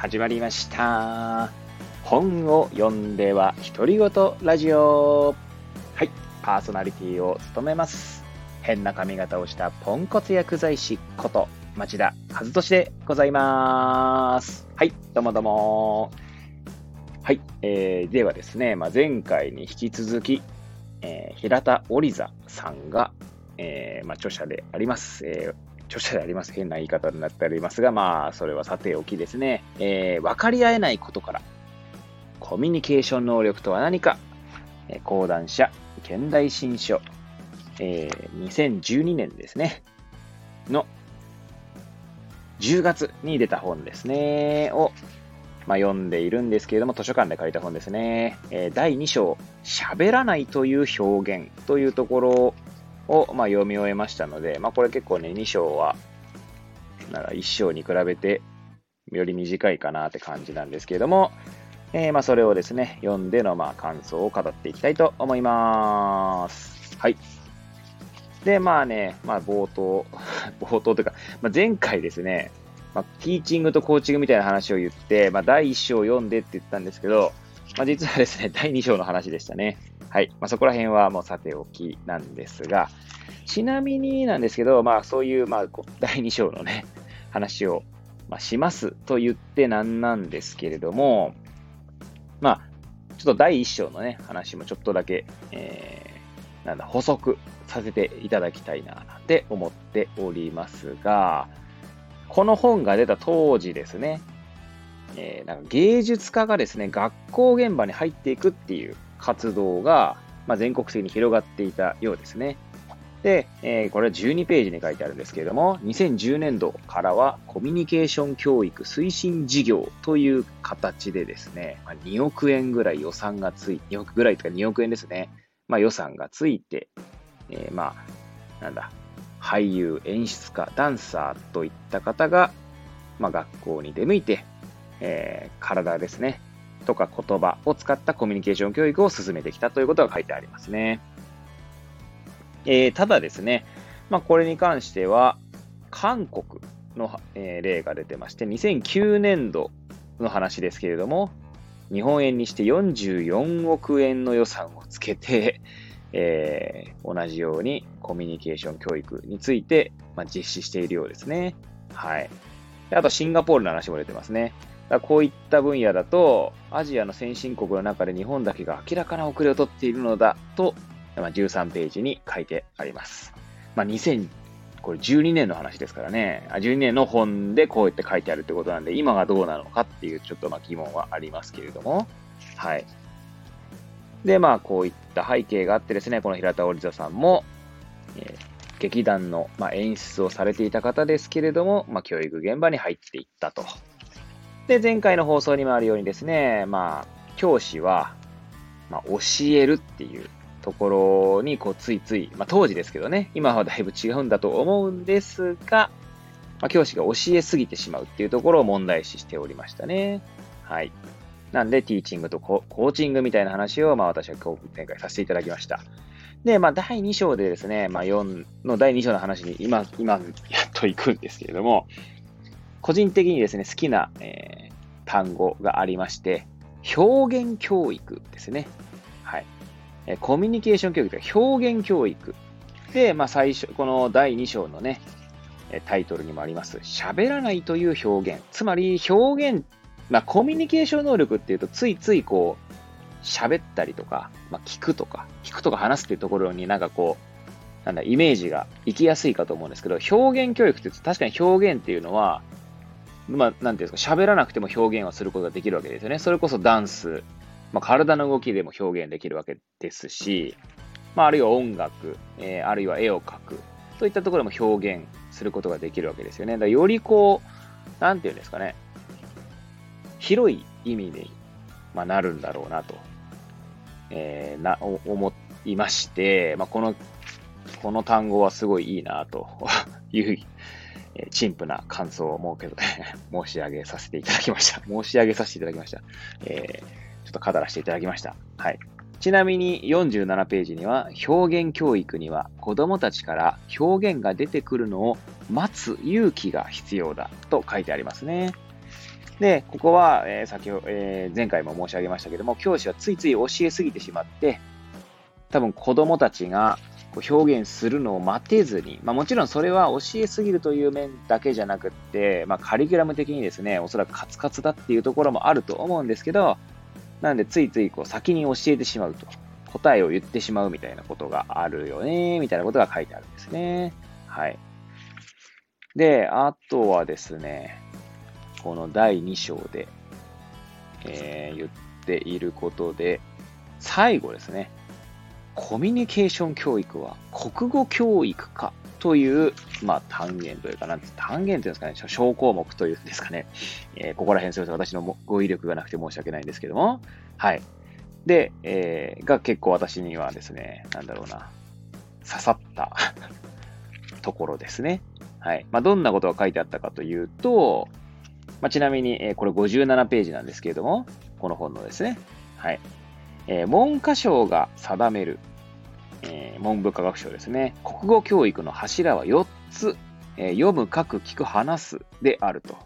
始まりました。本を読んでは独り言ラジオ。はい、パーソナリティを務めます。変な髪型をしたポンコツ薬剤師こと町田和俊でございます。はい、どうもどうも。はい、えー、ではですね、まあ、前回に引き続き、えー平田織座さんが、えーまあ、著者であります。えー著者であります。変な言い方になっておりますが、まあ、それはさておきですね。えー分かり合えないことから、コミュニケーション能力とは何か、えー講談社、現代新書、えー2012年ですね、の10月に出た本ですね、を、まあ、読んでいるんですけれども、図書館で借りた本ですね。えー第2章、喋らないという表現というところを、まあ、読み終えましたので、まあ、これ結構ね、2章は、なら1章に比べて、より短いかなって感じなんですけれども、えーまあ、それをですね、読んでの、まあ、感想を語っていきたいと思います。はい。で、まあね、まあ、冒頭、冒頭というか、まあ、前回ですね、まあ、ティーチングとコーチングみたいな話を言って、まあ、第1章を読んでって言ったんですけど、まあ、実はですね、第2章の話でしたね。はい。まあ、そこら辺はもうさておきなんですが、ちなみになんですけど、まあ、そういう、まあ、第2章のね、話を、まあ、しますと言ってなんなんですけれども、まあ、ちょっと第1章のね、話もちょっとだけ、えー、なんだ、補足させていただきたいな、って思っておりますが、この本が出た当時ですね、えーなんか芸術家がですね、学校現場に入っていくっていう活動が、まあ、全国的に広がっていたようですね。で、えーこれは12ページに書いてあるんですけれども、2010年度からはコミュニケーション教育推進事業という形でですね、まあ、2億円ぐらい予算がつい、2億ぐらいとか2億円ですね、まあ、予算がついて、えーまあ、なんだ、俳優、演出家、ダンサーといった方が、まあ、学校に出向いて、えー体ですね、とか言葉を使ったコミュニケーション教育を進めてきたということが書いてありますね。えーただですね、まあ、これに関しては、韓国の、え例が出てまして、2009年度の話ですけれども、日本円にして44億円の予算をつけて、えー同じようにコミュニケーション教育について、まあ、実施しているようですね。はい。あと、シンガポールの話も出てますね。だこういった分野だと、アジアの先進国の中で日本だけが明らかな遅れをとっているのだと、まあ、13ページに書いてあります。まあ、2000、これ12年の話ですからね、あ12年の本でこうやって書いてあるってことなんで、今がどうなのかっていうちょっとま疑問はありますけれども、はい。で、まあ、こういった背景があってですね、この平田織座さんも、えー劇団の、まあ、演出をされていた方ですけれども、まあ、教育現場に入っていったと。で、前回の放送にもあるようにですね、まあ、教師は、まあ、教えるっていうところに、こう、ついつい、まあ、当時ですけどね、今はだいぶ違うんだと思うんですが、まあ、教師が教えすぎてしまうっていうところを問題視しておりましたね。はい。なんで、ティーチングとコーチングみたいな話を、まあ、私は今日展開させていただきました。で、まあ、第2章でですね、まあ、4の第2章の話に今、今、やっと行くんですけれども、個人的にですね、好きな、えー単語がありまして、表現教育ですね。はい。えーコミュニケーション教育というか表現教育。で、まあ、最初、この第2章のね、タイトルにもあります、喋らないという表現。つまり、表現、まあ、コミュニケーション能力っていうと、ついついこう、喋ったりとか、まあ、聞くとか、聞くとか話すっていうところになんかこう、なんだ、イメージが行きやすいかと思うんですけど、表現教育って言うと確かに表現っていうのは、まあ、なんていうんですか、喋らなくても表現をすることができるわけですよね。それこそダンス、まあ、体の動きでも表現できるわけですし、まあ、あるいは音楽、えーあるいは絵を描く、といったところも表現することができるわけですよね。だよりこう、なんていうんですかね、広い意味で、まあ、なるんだろうなと、えーな思いまして、まあ、この、この単語はすごいいいなと。いう、えー陳腐な感想を設け 申し上げさせていただきました。申し上げさせていただきました。えーちょっと語らせていただきました。はい。ちなみに47ページには、表現教育には子供たちから表現が出てくるのを待つ勇気が必要だと書いてありますね。で、ここは、えー、先ほえー、前回も申し上げましたけども、教師はついつい教えすぎてしまって、多分子供たちがこう表現するのを待てずに、まあ、もちろんそれは教えすぎるという面だけじゃなくって、まあ、カリキュラム的にですね、おそらくカツカツだっていうところもあると思うんですけど、なんでついついこう先に教えてしまうと、答えを言ってしまうみたいなことがあるよね、みたいなことが書いてあるんですね。はい。で、あとはですね、この第2章で、えー、言っていることで、最後ですね、コミュニケーション教育は国語教育かという、まあ、単元というか、なん単元というんですかね、小項目というんですかね。えー、ここら辺すみません。私の語彙力がなくて申し訳ないんですけども。はい。で、えー、が結構私にはですね、なんだろうな、刺さった ところですね。はい。まあ、どんなことが書いてあったかというと、まあ、ちなみに、えー、これ57ページなんですけれども、この本のですね。はい。えー、文科省が定める、えー、文部科学省ですね。国語教育の柱は4つ、えー、読む、書く、聞く、話すであると。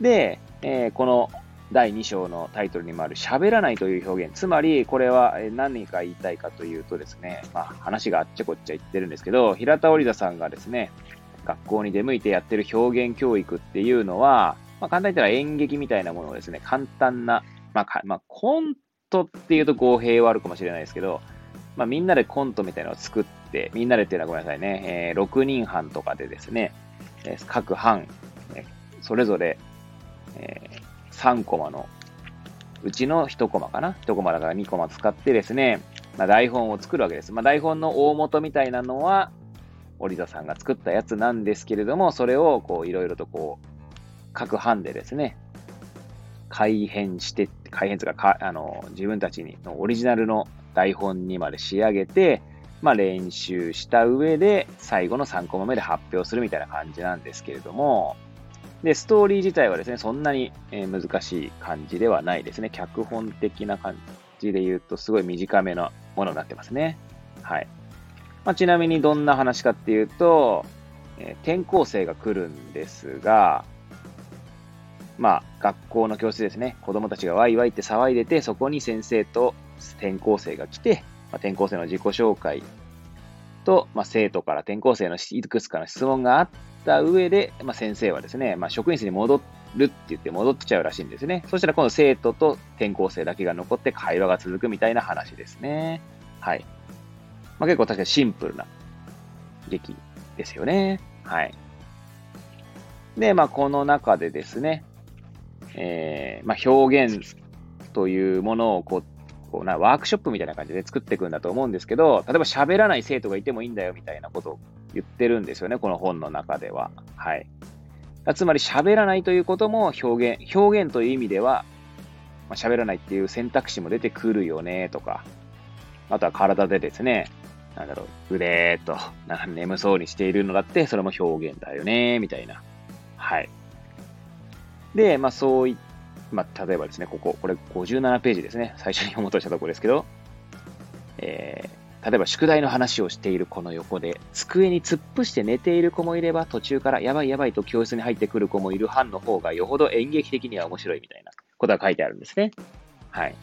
で、え、この第2章のタイトルにもある喋らないという表現。つまり、これは何か言いたいかというとですね、まあ話があっちゃこっちゃ言ってるんですけど、平田織田さんがですね、学校に出向いてやってる表現教育っていうのは、まあ簡単に言ったら演劇みたいなものをですね、簡単な、まあ、まあ、コントっていうと語弊はあるかもしれないですけど、まあみんなでコントみたいなのを作って、みんなでっていうのはごめんなさいね、えー、6人班とかでですね、えー、各班、えー、それぞれ、えー3コマのうちの1コマかな ?1 コマだから2コマ使ってですね、まあ、台本を作るわけです。まあ、台本の大元みたいなのは、織田さんが作ったやつなんですけれども、それをこういろいろとこう、各班でですね、改変して、改変とかかあの、自分たちにのオリジナルの台本にまで仕上げて、まあ、練習した上で、最後の3コマ目で発表するみたいな感じなんですけれども、で、ストーリー自体はですね、そんなに、え難しい感じではないですね。脚本的な感じで言うと、すごい短めのものになってますね。はい。まあ、ちなみにどんな話かっていうと、え、転校生が来るんですが、まあ、学校の教室ですね。子供たちがワイワイって騒いでて、そこに先生と転校生が来て、まあ、転校生の自己紹介と、まあ、生徒から転校生のいくつかの質問があった上で、まあ、先生はですね、まあ、職員室に戻るって言って戻っちゃうらしいんですね。そしたら今度生徒と転校生だけが残って会話が続くみたいな話ですね。はい。まあ、結構確かにシンプルな劇ですよね。はい。で、まあ、この中でですね、えー、まあ、表現というものをこうこうなワークショップみたいな感じで作っていくんだと思うんですけど、例えば喋らない生徒がいてもいいんだよみたいなことを言ってるんですよね、この本の中では。はい。つまり喋らないということも表現、表現という意味では、まあ、喋らないっていう選択肢も出てくるよねとか、あとは体でですね、なんだろう、腕と、眠そうにしているのだって、それも表現だよね、みたいな。はい。で、まあそういまあ、例えばですね、ここ、これ57ページですね。最初に読もうとしたところですけど、えー、例えば宿題の話をしている子の横で、机に突っ伏して寝ている子もいれば、途中からやばいやばいと教室に入ってくる子もいる班の方がよほど演劇的には面白いみたいなことが書いてあるんですね。はい。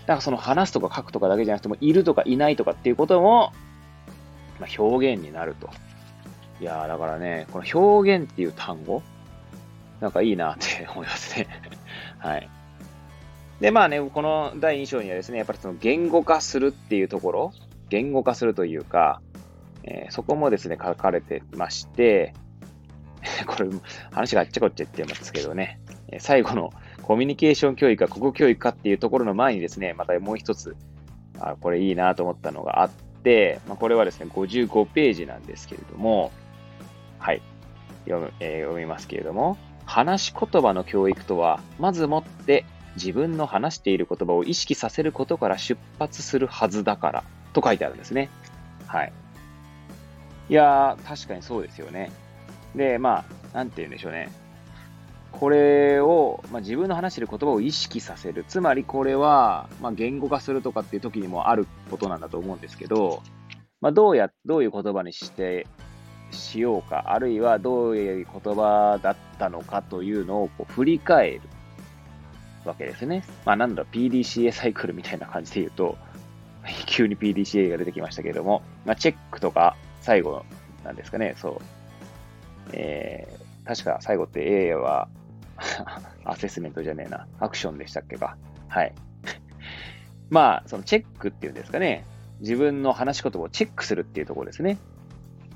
だからその話すとか書くとかだけじゃなくても、いるとかいないとかっていうことも、まあ、表現になると。いやー、だからね、この表現っていう単語、なんかいいなって思いますね。はい。で、まあね、この第2章にはですね、やっぱりその言語化するっていうところ、言語化するというか、えー、そこもですね、書かれてまして、これ、話があっちゃこっちゃ言ってますけどね、え最後のコミュニケーション教育か国語教育かっていうところの前にですね、またもう一つ、あこれいいなと思ったのがあって、まあ、これはですね、55ページなんですけれども、はい、読む、えー、読みますけれども、話し言葉の教育とは、まずもって自分の話している言葉を意識させることから出発するはずだから、と書いてあるんですね。はい。いやー、確かにそうですよね。で、まあ、なんて言うんでしょうね。これを、まあ、自分の話している言葉を意識させる。つまりこれは、まあ、言語化するとかっていう時にもあることなんだと思うんですけど、まあ、どうや、どういう言葉にしてしようか、あるいはどういう言葉だったのかというのをこう振り返るわけですね。まあなんだろ、PDCA サイクルみたいな感じで言うと、急に PDCA が出てきましたけれども、まあチェックとか最後なんですかね、そう。えー、確か最後って A は アセスメントじゃねえな、アクションでしたっけか。はい。まあ、そのチェックっていうんですかね、自分の話し言葉をチェックするっていうところですね。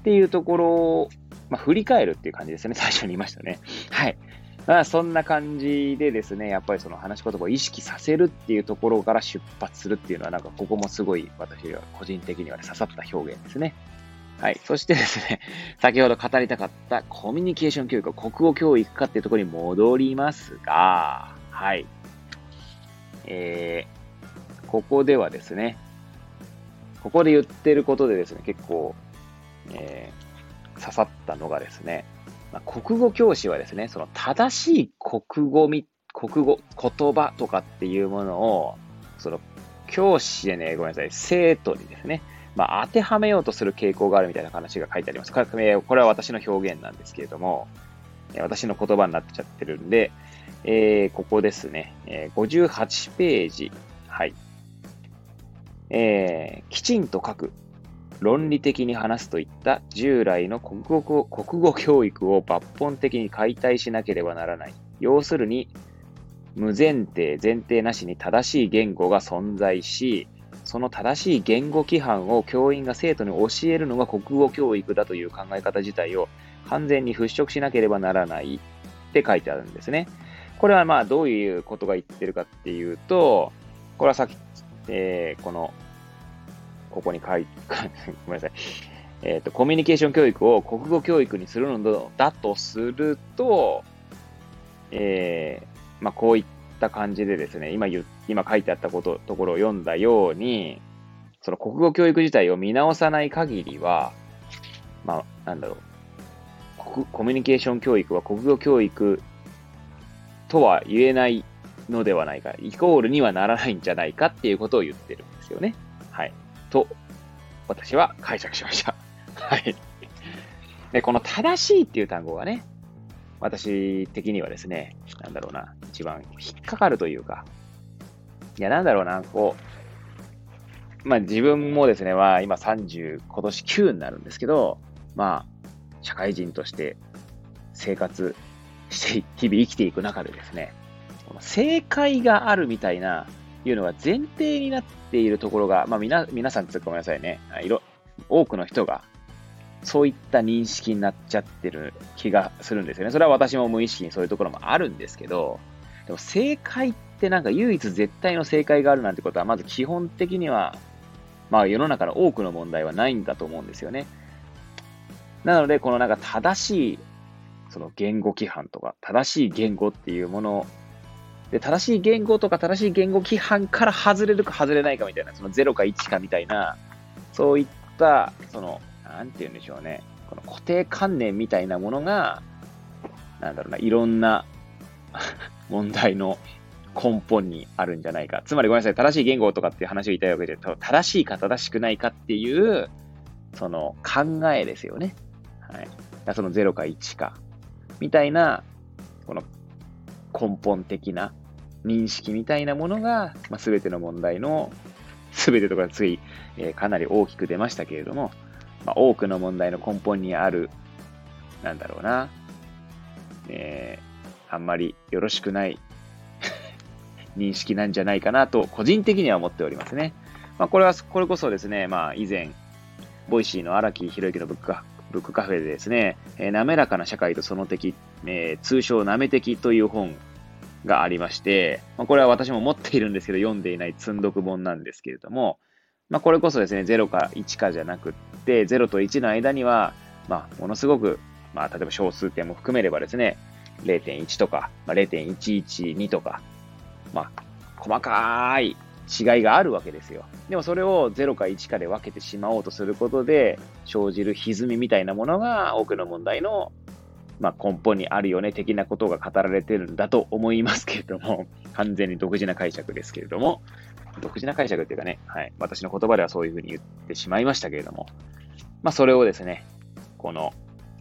っていうところを、まあ、振り返るっていう感じですね。最初に言いましたね。はい。まあ、そんな感じでですね、やっぱりその話し言葉を意識させるっていうところから出発するっていうのは、なんかここもすごい私は個人的には、ね、刺さった表現ですね。はい。そしてですね、先ほど語りたかったコミュニケーション教育、国語教育かっていうところに戻りますが、はい。えー、ここではですね、ここで言ってることでですね、結構、えー、刺さったのがですね、まあ、国語教師はですね、その正しい国語み、国語、言葉とかっていうものを、その教師でね、ごめんなさい、生徒にですね、まあ、当てはめようとする傾向があるみたいな話が書いてあります。これは私の表現なんですけれども、私の言葉になっちゃってるんで、えー、ここですね、え、58ページ。はい。えー、きちんと書く、論理的に話すといった従来の国語国語教育を抜本的に解体しなければならない。要するに、無前提、前提なしに正しい言語が存在し、その正しい言語規範を教員が生徒に教えるのが国語教育だという考え方自体を完全に払拭しなければならないって書いてあるんですね。これはまあどういうことが言ってるかっていうと、これはさっきえー、この、ここに書い、ごめんなさい。えっ、ー、と、コミュニケーション教育を国語教育にするのだとすると、えー、まあ、こういった感じでですね、今言、今書いてあったこと、ところを読んだように、その国語教育自体を見直さない限りは、まあ、なんだろう、コミュニケーション教育は国語教育とは言えないのではないか、イコールにはならないんじゃないかっていうことを言ってるんですよね。と、私は解釈しました。はい。で、この正しいっていう単語がね、私的にはですね、なんだろうな、一番引っかかるというか、いや、なんだろうな、こう、まあ自分もですね、は今30、今年9になるんですけど、まあ、社会人として生活して、日々生きていく中でですね、正解があるみたいな、いうのが前提になっているところが、まあ、みな、皆さんつごめんなさいね。いろ、多くの人が、そういった認識になっちゃってる気がするんですよね。それは私も無意識にそういうところもあるんですけど、でも正解ってなんか唯一絶対の正解があるなんてことは、まず基本的には、まあ世の中の多くの問題はないんだと思うんですよね。なので、このなんか正しい、その言語規範とか、正しい言語っていうもので、正しい言語とか正しい言語規範から外れるか外れないかみたいな、その0か1かみたいな、そういった、その、なんて言うんでしょうね。この固定観念みたいなものが、なんだろうな、いろんな 問題の根本にあるんじゃないか。つまりごめんなさい、正しい言語とかっていう話を言いたいわけで、正しいか正しくないかっていう、その考えですよね。はい。その0か1か、みたいな、この根本的な認識みたいなものが、まあ、全ての問題の、全てとかつい、えー、かなり大きく出ましたけれども、まあ、多くの問題の根本にある、なんだろうな、えー、あんまりよろしくない 認識なんじゃないかなと、個人的には思っておりますね。まあ、これは、これこそですね、まあ、以前、ボイシーの荒木博行のブックブックカフェでですね、えー、なめらかな社会とその敵、えー、通称なめ敵という本がありまして、まあ、これは私も持っているんですけど、読んでいない積んどく本なんですけれども、まあ、これこそですね、0か1かじゃなくって、0と1の間には、まあ、ものすごく、まあ、例えば小数点も含めればですね、0.1とか、まあ、0.112とか、まあ、細かい違いがあるわけですよ。でもそれを0か1かで分けてしまおうとすることで生じる歪みみたいなものが多くの問題の、まあ、根本にあるよね的なことが語られてるんだと思いますけれども、完全に独自な解釈ですけれども、独自な解釈っていうかね、はい、私の言葉ではそういうふうに言ってしまいましたけれども、まあそれをですね、この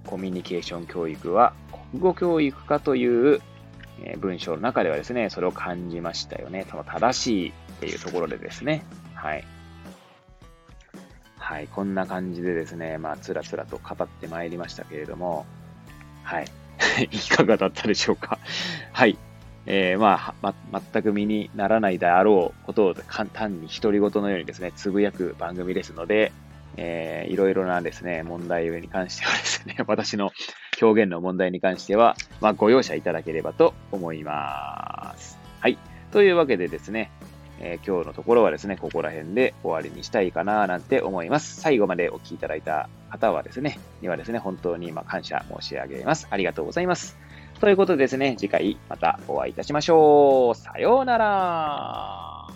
コミュニケーション教育は国語教育かという文章の中ではですね、それを感じましたよね。その正しいっていうところでですね。はい。はい、こんな感じでですね、まあ、つらつらと語ってまいりましたけれども、はい。いかがだったでしょうか？はい。えー、まあ、ま、全く身にならないであろうことを簡単に独り言のようにですね、つぶやく番組ですので、えー、いろいろなですね、問題に関してはですね、私の表現の問題に関しては、まあ、ご容赦いただければと思います。はい。というわけでですね、えー、今日のところはですね、ここら辺で終わりにしたいかななんて思います。最後までお聴きいただいた方はですね、にはですね、本当に今感謝申し上げます。ありがとうございます。ということでですね、次回またお会いいたしましょう。さようなら。